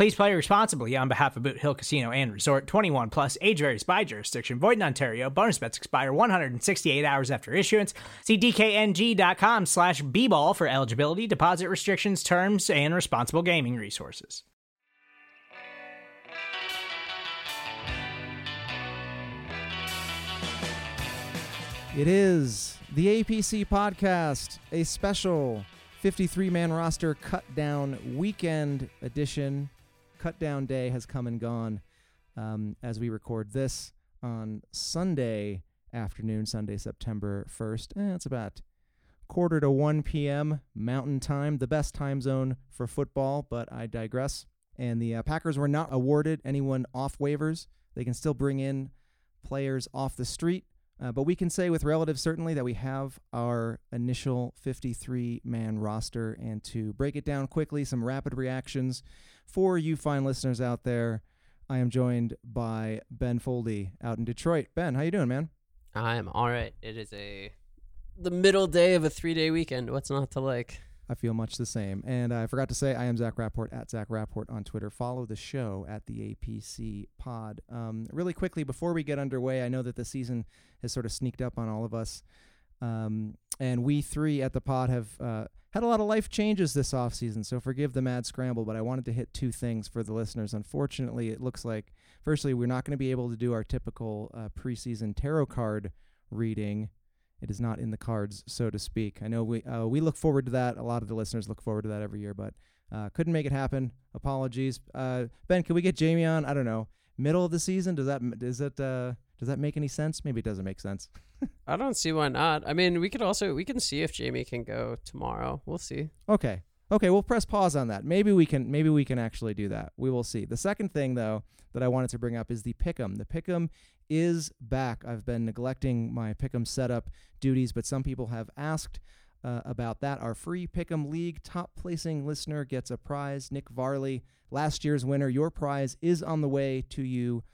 Please play responsibly on behalf of Boot Hill Casino and Resort 21 plus age varies by jurisdiction. Void in Ontario. Bonus bets expire 168 hours after issuance. See DKNG.com slash B-ball for eligibility, deposit restrictions, terms, and responsible gaming resources. It is the APC podcast, a special 53 man roster cut down weekend edition. Cut down day has come and gone um, as we record this on Sunday afternoon, Sunday, September 1st. Eh, it's about quarter to 1 p.m. Mountain Time, the best time zone for football, but I digress. And the uh, Packers were not awarded anyone off waivers. They can still bring in players off the street. Uh, but we can say with relative certainty that we have our initial 53 man roster. And to break it down quickly, some rapid reactions for you fine listeners out there. I am joined by Ben Foldy out in Detroit. Ben, how you doing, man? I am all right. It is a the middle day of a three day weekend. What's not to like? I feel much the same. And I forgot to say, I am Zach Rapport at Zach Rapport on Twitter. Follow the show at the APC Pod. Um, really quickly, before we get underway, I know that the season has sort of sneaked up on all of us. Um, and we three at the pod have uh, had a lot of life changes this offseason, so forgive the mad scramble, but I wanted to hit two things for the listeners. Unfortunately, it looks like, firstly, we're not going to be able to do our typical uh, preseason tarot card reading it is not in the cards, so to speak. I know we uh, we look forward to that. A lot of the listeners look forward to that every year, but uh, couldn't make it happen. Apologies. Uh, ben, can we get Jamie on? I don't know. Middle of the season? Does that does that uh, does that make any sense? Maybe it doesn't make sense. I don't see why not. I mean, we could also we can see if Jamie can go tomorrow. We'll see. Okay. Okay, we'll press pause on that. Maybe we can maybe we can actually do that. We will see. The second thing though that I wanted to bring up is the pick'em. The pick'em is back. I've been neglecting my pick'em setup duties, but some people have asked uh, about that. Our free pick'em league top placing listener gets a prize. Nick Varley, last year's winner. Your prize is on the way to you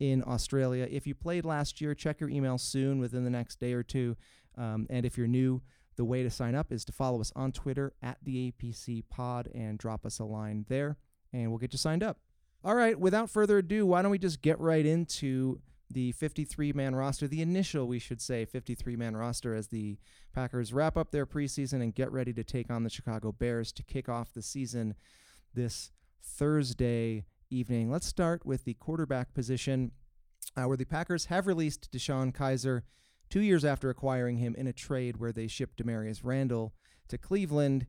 in Australia. If you played last year, check your email soon within the next day or two. Um, and if you're new, the way to sign up is to follow us on Twitter at the APC Pod and drop us a line there, and we'll get you signed up. All right, without further ado, why don't we just get right into the 53 man roster, the initial, we should say, 53 man roster as the Packers wrap up their preseason and get ready to take on the Chicago Bears to kick off the season this Thursday evening. Let's start with the quarterback position, uh, where the Packers have released DeShone Kizer two years after acquiring him in a trade where they shipped Damarious Randall to Cleveland.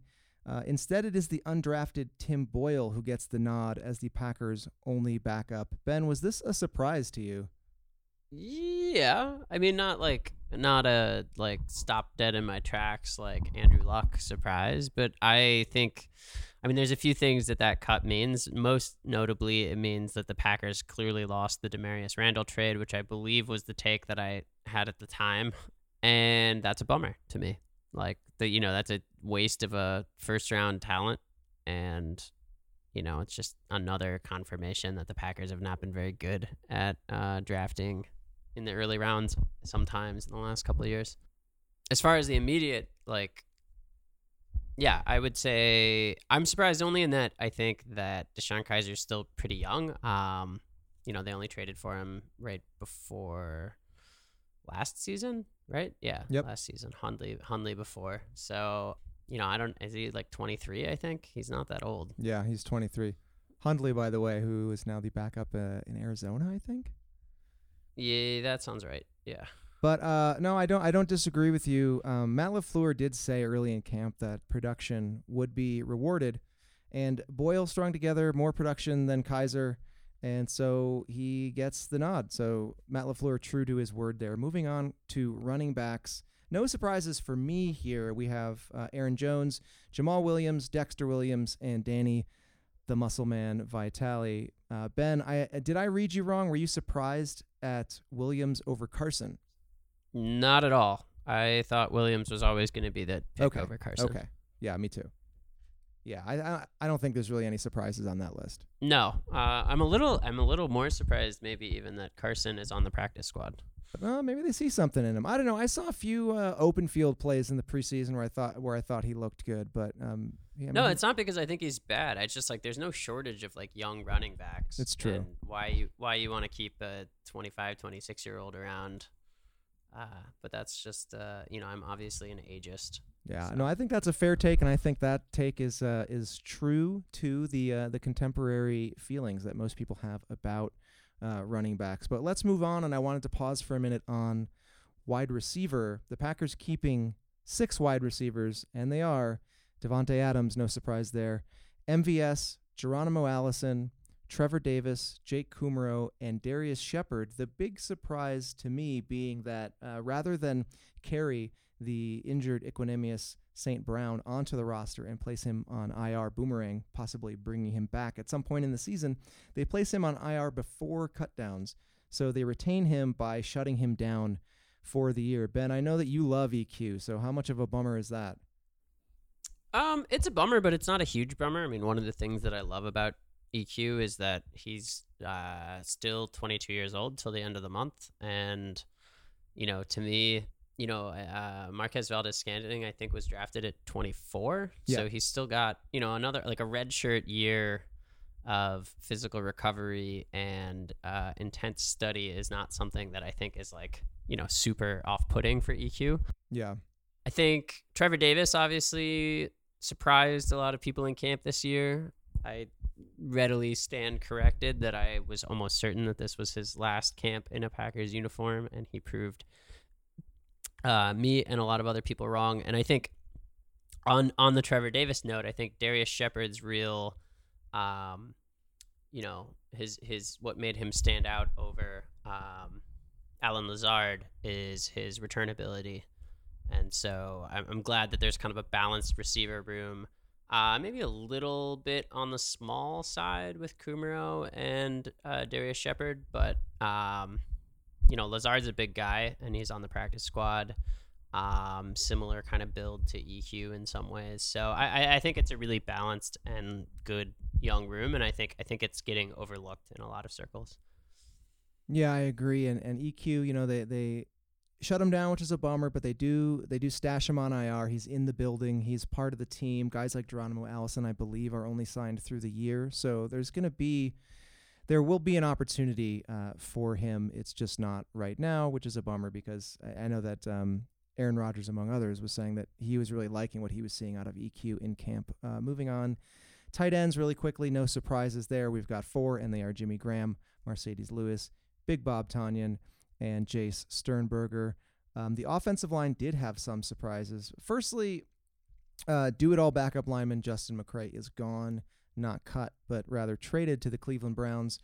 Uh, instead, it is the undrafted Tim Boyle who gets the nod as the Packers' only backup. Ben, was this a surprise to you? Yeah, I mean, not like not a like stop dead in my tracks like Andrew Luck surprise, but I think, I mean, there's a few things that that cut means. Most notably, it means that the Packers clearly lost the Damarious Randall trade, which I believe was the take that I had at the time, and that's a bummer to me. Like the you know that's a waste of a first round talent, and you know it's just another confirmation that the Packers have not been very good at uh, drafting in the early rounds sometimes in the last couple of years. As far as the immediate, like, yeah, I would say I'm surprised only in that I think that DeShone Kizer is still pretty young. Um, you know, they only traded for him right before last season, right? Yeah, yep. last season. Hundley, Hundley before. So, you know, I don't. Is he like 23? I think he's not that old. Yeah, he's 23. Hundley, by the way, who is now the backup uh, in Arizona, I think. Yeah, that sounds right. Yeah. But uh, no, I don't. I don't disagree with you. Um, Matt Lafleur did say early in camp that production would be rewarded, and Boyle strung together more production than Kizer, and so he gets the nod. So Matt Lafleur true to his word there. Moving on to running backs. No surprises for me here. We have uh, Aaron Jones, Jamaal Williams, Dexter Williams, and Danny, the Muscle Man Vitale. Uh, ben, I did I read you wrong? Were you surprised at Williams over Carson? Not at all. I thought Williams was always going to be the pick Okay. over Carson. Okay. Yeah, me too. Yeah, I, I I don't think there's really any surprises on that list. No, uh, I'm a little I'm a little more surprised maybe even that Carson is on the practice squad. Uh, maybe they see something in him. I don't know. I saw a few uh, open field plays in the preseason where I thought where I thought he looked good, but um, yeah, I No, it's not because I think he's bad. It's just like there's no shortage of like young running backs. It's true. And why you why you want to keep a 25, 26 year old around? Uh, but that's just uh, you know I'm obviously an ageist. yeah. so. No, I think that's a fair take, and I think that take is uh, is true to the uh, the contemporary feelings that most people have about uh, running backs. But let's move on, and I wanted to pause for a minute on wide receiver. The Packers keeping six wide receivers, and they are Davante Adams, no surprise there. MVS, Geronimo Allison, Trevor Davis, Jake Kumerow, and Darrius Shepherd. The big surprise to me being that uh, rather than carry the injured Equanimous St. Brown onto the roster and place him on IR boomerang, possibly bringing him back at some point in the season, they place him on IR before cutdowns. So they retain him by shutting him down for the year. Ben, I know that you love EQ, so how much of a bummer is that? Um, it's a bummer, but it's not a huge bummer. I mean, one of the things that I love about EQ is that he's uh, still 22 years old till the end of the month, and you know, to me, you know, uh, Marquez Valdes Scantling, I think, was drafted at 24, Yeah. so he's still got you know another like a redshirt year of physical recovery and uh, intense study is not something that I think is like you know super off-putting for EQ. Yeah. I think Trevor Davis obviously surprised a lot of people in camp this year. I readily stand corrected that I was almost certain that this was his last camp in a Packers uniform, and he proved uh, me and a lot of other people wrong. And I think on on the Trevor Davis note, I think Darrius Shepherd's real, um, you know, his his what made him stand out over um, Allen Lazard is his return ability. And so I'm, I'm glad that there's kind of a balanced receiver room. Uh, maybe a little bit on the small side with Kumerow and uh, Darrius Shepherd, but um, you know Lazard's a big guy and he's on the practice squad. Um, similar kind of build to EQ in some ways. So I, I, think it's a really balanced and good young room, and I think I think it's getting overlooked in a lot of circles. Yeah, I agree. And and EQ, you know, they they shut him down, which is a bummer, but they do they do stash him on IR. He's in the building. He's part of the team. Guys like Geronimo Allison, I believe, are only signed through the year. So there's going to be there will be an opportunity uh, for him. It's just not right now, which is a bummer because I, I know that um, Aaron Rodgers, among others, was saying that he was really liking what he was seeing out of EQ in camp. Uh, moving on, tight ends really quickly. No surprises there. We've got four, and they are Jimmy Graham, Marcedes Lewis, Big Bob Tonyan, and Jace Sternberger. Um, the offensive line did have some surprises. Firstly, uh, do it all backup lineman Justin McCray is gone, not cut, but rather traded to the Cleveland Browns.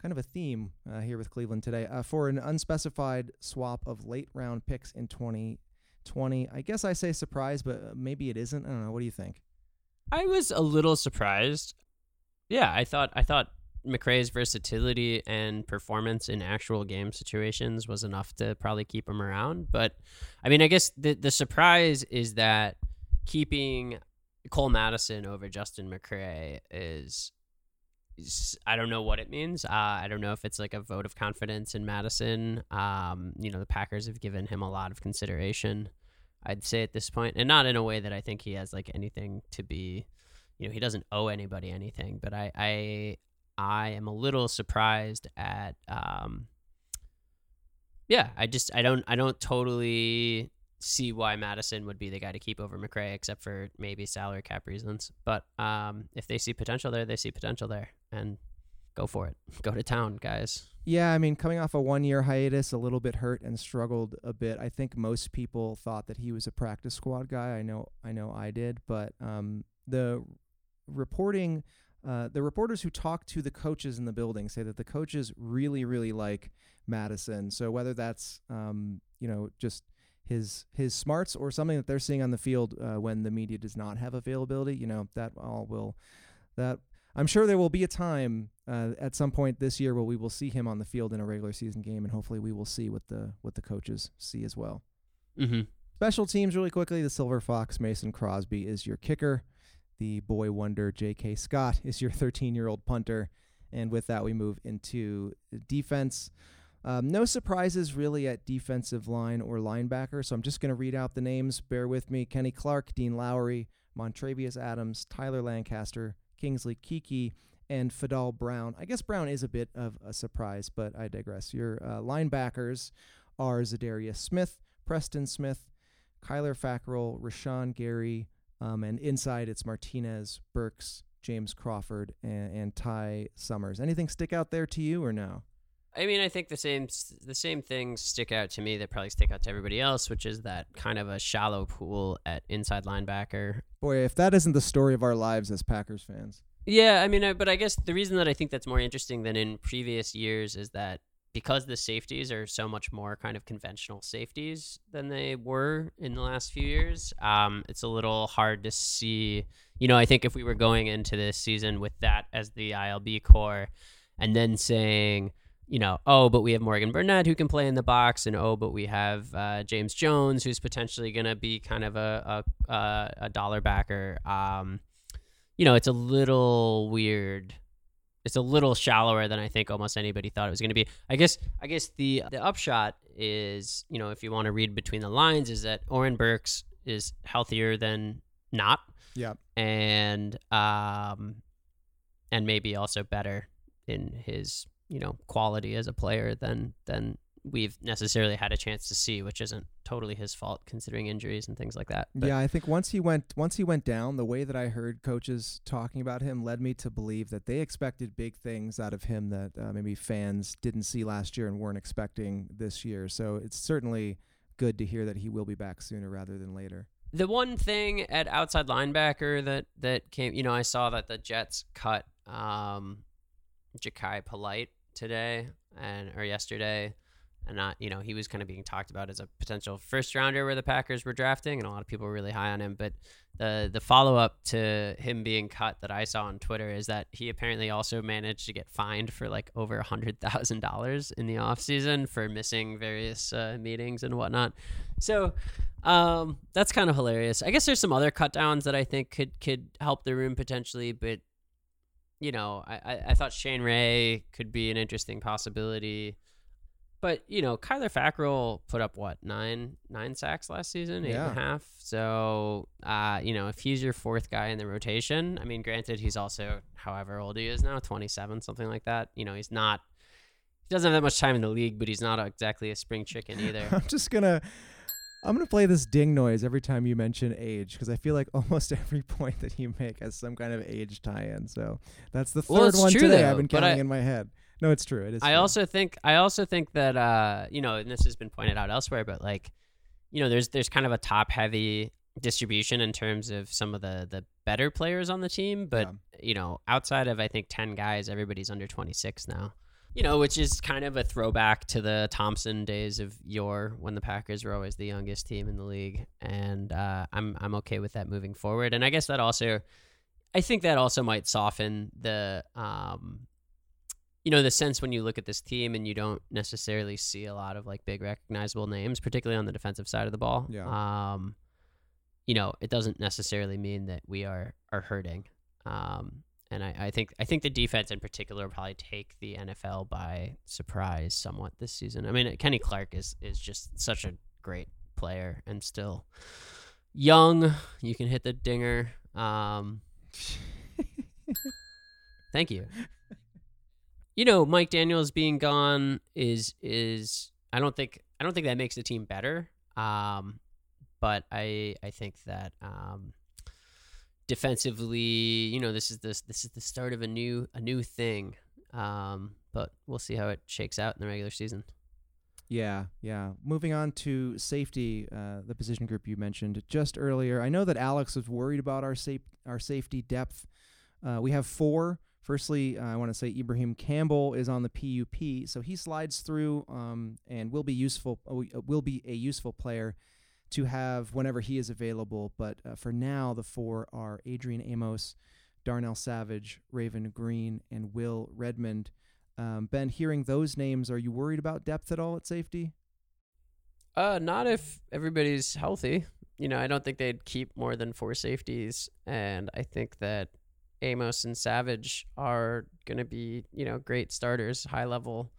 Kind of a theme uh, here with Cleveland today uh, for an unspecified swap of late round picks in 2020. I guess I say surprise, but uh, maybe it isn't. I don't know. What do you think? I was a little surprised. Yeah, I thought I thought McCray's versatility and performance in actual game situations was enough to probably keep him around. But I mean, I guess the the surprise is that keeping Cole Madison over Justin McCray is, is I don't know what it means. Uh, I don't know if it's like a vote of confidence in Madison. Um, you know, the Packers have given him a lot of consideration. I'd say at this point, and not in a way that I think he has like anything to be, you know, he doesn't owe anybody anything. But I, I, I am a little surprised at, um, yeah, I just I don't I don't totally see why Madison would be the guy to keep over McCray, except for maybe salary cap reasons. But um, if they see potential there, they see potential there, and go for it. Go to town, guys. Yeah, I mean, coming off a one year hiatus, a little bit hurt and struggled a bit. I think most people thought that he was a practice squad guy. I know, I know, I did, but um, the reporting, uh, the reporters who talk to the coaches in the building say that the coaches really, really like Madison. So whether that's um, you know just his his smarts or something that they're seeing on the field uh, when the media does not have availability, you know that all will that I'm sure there will be a time uh, at some point this year where we will see him on the field in a regular season game, and hopefully we will see what the what the coaches see as well. Mm-hmm. Special teams, really quickly. The Silver Fox Mason Crosby is your kicker. The boy wonder J.K. Scott is your 13 year old punter. And with that, we move into defense. Um, no surprises really at defensive line or linebacker, so I'm just going to read out the names. Bear with me Kenny Clark, Dean Lowry, Montravius Adams, Tyler Lancaster, Kingsley Keke, and Fadol Brown. I guess Brown is a bit of a surprise, but I digress. Your uh, linebackers are Za'Darius Smith, Preston Smith, Kyler Fackrell, Rashan Gary, um, and inside it's Martinez, Burks, James Crawford, and, and Ty Summers. Anything stick out there to you or no? I mean, I think the same the same things stick out to me that probably stick out to everybody else, which is that kind of a shallow pool at inside linebacker. Boy, if that isn't the story of our lives as Packers fans. Yeah, I mean, but I guess the reason that I think that's more interesting than in previous years is that because the safeties are so much more kind of conventional safeties than they were in the last few years, um, it's a little hard to see. You know, I think if we were going into this season with that as the ILB core, and then saying you know, oh, but we have Morgan Burnett who can play in the box, and oh, but we have uh, James Jones who's potentially going to be kind of a a, a dollar backer. Um, you know, it's a little weird. It's a little shallower than I think almost anybody thought it was going to be. I guess. I guess the the upshot is, you know, if you want to read between the lines, is that Oren Burks is healthier than not. Yeah. And um, and maybe also better in his you know quality as a player than than we've necessarily had a chance to see, which isn't totally his fault considering injuries and things like that. But yeah, I think once he went once he went down, the way that I heard coaches talking about him led me to believe that they expected big things out of him that uh, maybe fans didn't see last year and weren't expecting this year. So it's certainly good to hear that he will be back sooner rather than later. The one thing at outside linebacker that that came, you know, I saw that the Jets cut um, Jachai Polite today and or yesterday, and not you know he was kind of being talked about as a potential first rounder where the Packers were drafting, and a lot of people were really high on him. But the the follow up to him being cut that I saw on Twitter is that he apparently also managed to get fined for like over a hundred thousand dollars in the off season for missing various uh, meetings and whatnot. So um, that's kind of hilarious. I guess there's some other cut downs that I think could could help the room potentially, but you know, I, I thought Shane Ray could be an interesting possibility. But, you know, Kyler Fackrell put up what, nine nine sacks last season, eight Yeah. and a half. So uh, you know, if he's your fourth guy in the rotation, I mean, granted he's also however old he is now, twenty seven, something like that. You know, he's not he doesn't have that much time in the league, but he's not exactly a spring chicken either. I'm just gonna I'm gonna play this ding noise every time you mention age because I feel like almost every point that you make has some kind of age tie-in. So that's the third Well, one true, today though, I've been counting I- in my head. No, it's true. It is. I true. also think I also think that uh, you know, and this has been pointed out elsewhere, but like, you know, there's there's kind of a top heavy distribution in terms of some of the the better players on the team, but you know, outside of I think ten guys, everybody's under twenty six now. You know, which is kind of a throwback to the Thompson days of yore when the Packers were always the youngest team in the league, and uh, I'm I'm okay with that moving forward. And I guess that also, I think that also might soften the um, you know the sense when you look at this team and you don't necessarily see a lot of like big recognizable names, particularly on the defensive side of the ball. Yeah. Um, you know, it doesn't necessarily mean that we are are hurting. Um, and I, I think I think the defense in particular will probably take the NFL by surprise somewhat this season. I mean, Kenny Clark is is just such a great player and still young. You can hit the dinger. Um, thank you. You know, Mike Daniels being gone is is I don't think I don't think that makes the team better. Um, but I I think that um, defensively, you know, this is this this is the start of a new a new thing. Um, but we'll see how it shakes out in the regular season. Yeah, yeah. Moving on to safety, uh, the position group you mentioned just earlier. I know that Alex was worried about our safe our safety depth. Uh, we have four. Firstly, uh, I want to say Ibraheim Campbell is on the PUP, so he slides through um, and will be useful. Uh, will be a useful player to have whenever he is available. But uh, for now, the four are Adrian Amos, Darnell Savage, Raven Greene, and Will Redmond. Um, ben, hearing those names, are you worried about depth at all at safety? Uh, not if everybody's healthy. You know, I don't think they'd keep more than four safeties, and I think that Amos and Savage are going to be, you know, great starters, high level,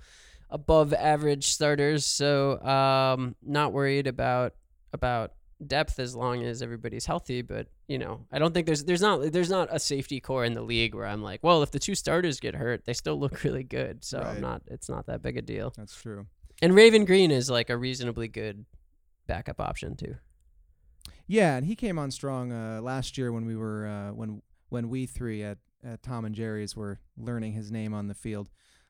above average starters. So, um, not worried about about depth as long as everybody's healthy. But you know, I don't think there's there's not there's not a safety core in the league where I'm like, well, if the two starters get hurt, they still look really good. So Right. I'm not it's not that big a deal. That's true. And Raven Greene is like a reasonably good backup option too. Yeah, and he came on strong uh, last year when we were uh, when when we three at, at Tom and Jerry's were learning his name on the field.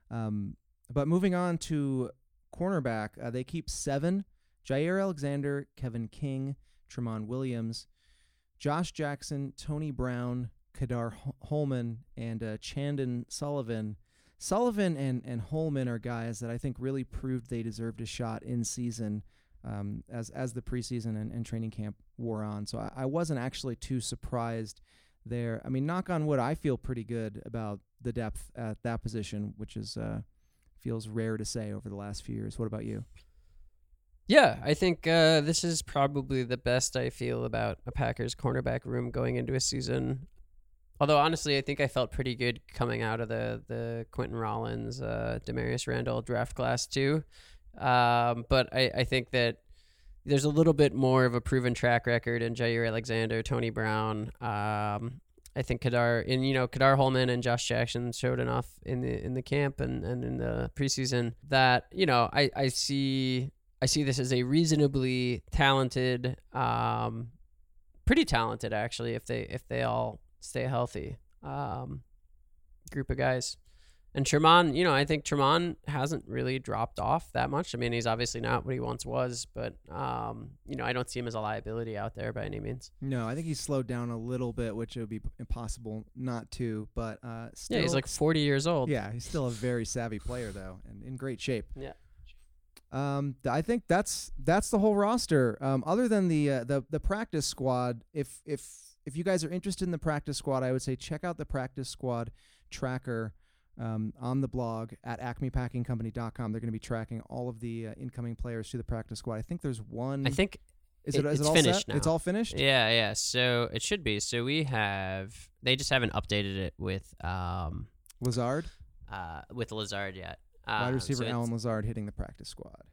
Um, but moving on to cornerback, uh, they keep seven: Jaire Alexander, Kevin King, Tramon Williams, Josh Jackson, Tony Brown, Kadar Hollman, and uh, Chandon Sullivan. Sullivan and, and Hollman are guys that I think really proved they deserved a shot in season um, as as the preseason and, and training camp wore on. So I, I wasn't actually too surprised there. I mean, knock on wood, I feel pretty good about the depth at that position, which is uh, feels rare to say over the last few years. What about you? Yeah, I think uh, this is probably the best I feel about a Packers cornerback room going into a season. Although honestly, I think I felt pretty good coming out of the the Quentin Rollins, uh, Damarious Randall draft class too. Um, but I, I think that there's a little bit more of a proven track record in Jaire Alexander, Tony Brown. Um, I think Kadar and you know Kadar Hollman and Josh Jackson showed enough in the in the camp and, and in the preseason that you know I, I see I see this as a reasonably talented, um, pretty talented actually if they if they all stay healthy um, group of guys. And Tramon, you know, I think Tramon hasn't really dropped off that much. I mean, he's obviously not what he once was, but um, you know, I don't see him as a liability out there by any means. No, I think he's slowed down a little bit, which it would be impossible not to. But uh, still, yeah, he's like 40 years old. yeah, he's still a very savvy player though, and in great shape. Yeah. Um, th- I think that's that's the whole roster. Um, other than the uh, the the practice squad, if if if you guys are interested in the practice squad, I would say check out the practice squad tracker um, on the blog at acmepackingcompany.com. They're going to be tracking all of the uh, incoming players to the practice squad. I think there's one. I think is it- it, is it's it all finished set? It's all finished. Yeah, yeah. So it should be. So we have. They just haven't updated it with um Lazard, uh with Lazard yet. wide Um, receiver so Allen Lazard hitting the practice squad.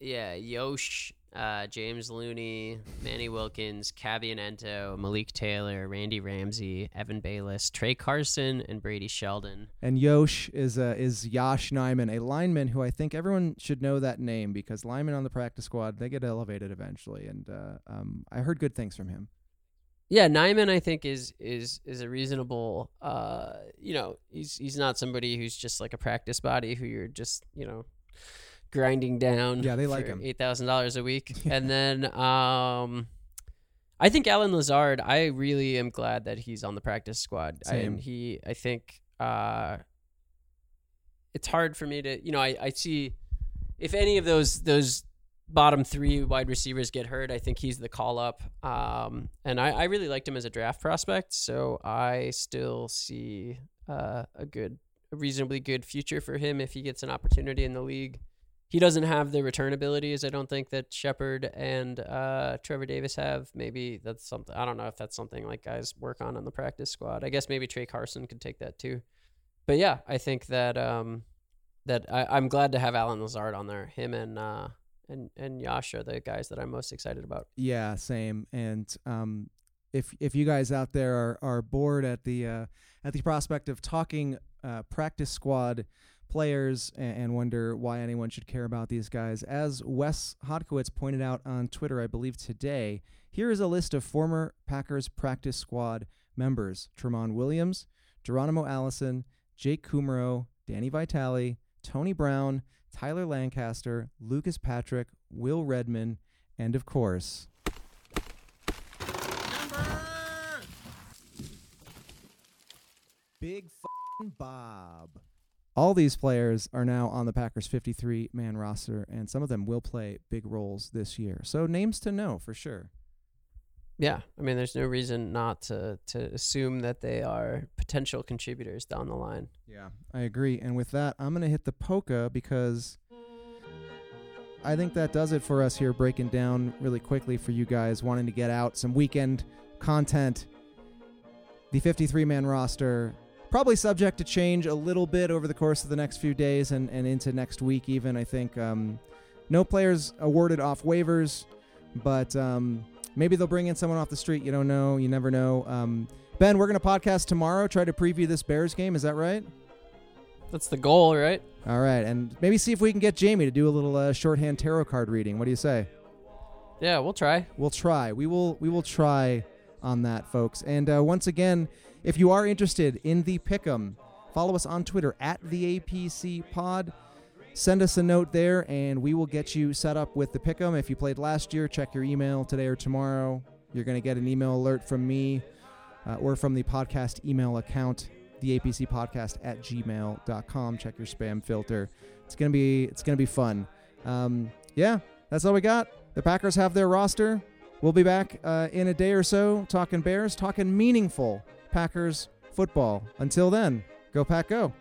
Yeah, Yosh, uh, James Looney, Manny Wilkins, Kabion Ento, Malik Taylor, Randy Ramsey, Evan Baylis, Tra Carson, and Brady Sheldon. And Yosh is uh, is Yosh Nijman, a lineman who I think everyone should know that name because linemen on the practice squad they get elevated eventually, and uh, um, I heard good things from him. Yeah, Nyman I think is is is a reasonable uh you know, he's he's not somebody who's just like a practice body who you're just, you know, grinding down Yeah, they like him. eight thousand dollars a week. and then um I think Allen Lazard, I really am glad that he's on the practice squad. Same. And he I think uh it's hard for me to you know, I, I see if any of those those bottom three wide receivers get hurt, I think he's the call up. Um, and I, I really liked him as a draft prospect, so I still see uh, a good, a reasonably good future for him if he gets an opportunity in the league. He doesn't have the return abilities, I don't think that Shepherd and uh, Trevor Davis have. Maybe that's something. I don't know if that's something like guys work on on the practice squad. I guess maybe Tra Carson could take that too. But yeah, I think that um, that I, I'm glad to have Allen Lazard on there. Him and uh, and and Yosh are the guys that I'm most excited about. Yeah, same. And um, if if you guys out there are, are bored at the uh, at the prospect of talking uh, practice squad players and, wonder why anyone should care about these guys, as Wes Hodkiewicz pointed out on Twitter, I believe today, here is a list of former Packers practice squad members: Tramon Williams, Geronimo Allison, Jake Kumerow, Danny Vitale, Tony Brown, Tyler Lancaster, Lucas Patrick, Will Redmond, and of course, Big f***ing Bob. All these players are now on the Packers 53 man roster, and some of them will play big roles this year. So, names to know for sure. Yeah, I mean, there's no reason not to to assume that they are potential contributors down the line. Yeah, I agree. And with that, I'm going to hit the polka because I think that does it for us here, breaking down really quickly for you guys wanting to get out some weekend content. The 53 man roster, probably subject to change a little bit over the course of the next few days and, and into next week, even. I think um, no players awarded off waivers, but. Um, Maybe they'll bring in someone off the street. You don't know. You never know. Um, ben, we're going to podcast tomorrow, try to preview this Bears game. Is that right? That's the goal, right? All right. And maybe see if we can get Jamie to do a little uh, shorthand tarot card reading. What do you say? Yeah, we'll try. We'll try. We will. We will try on that, folks. And uh, once again, if you are interested in the pick'em, follow us on Twitter at the APC Pod send us a note there and we will get you set up with the pick'em. If you played last year, check your email today or tomorrow. You're going to get an email alert from me uh, or from the podcast email account, the APC podcast at gmail.com. Check your spam filter. It's going to be, it's to be fun. Um, yeah, that's all we got. The Packers have their roster. We'll be back uh, in a day or so talking Bears, talking meaningful Packers football. Until then, go Pack Go.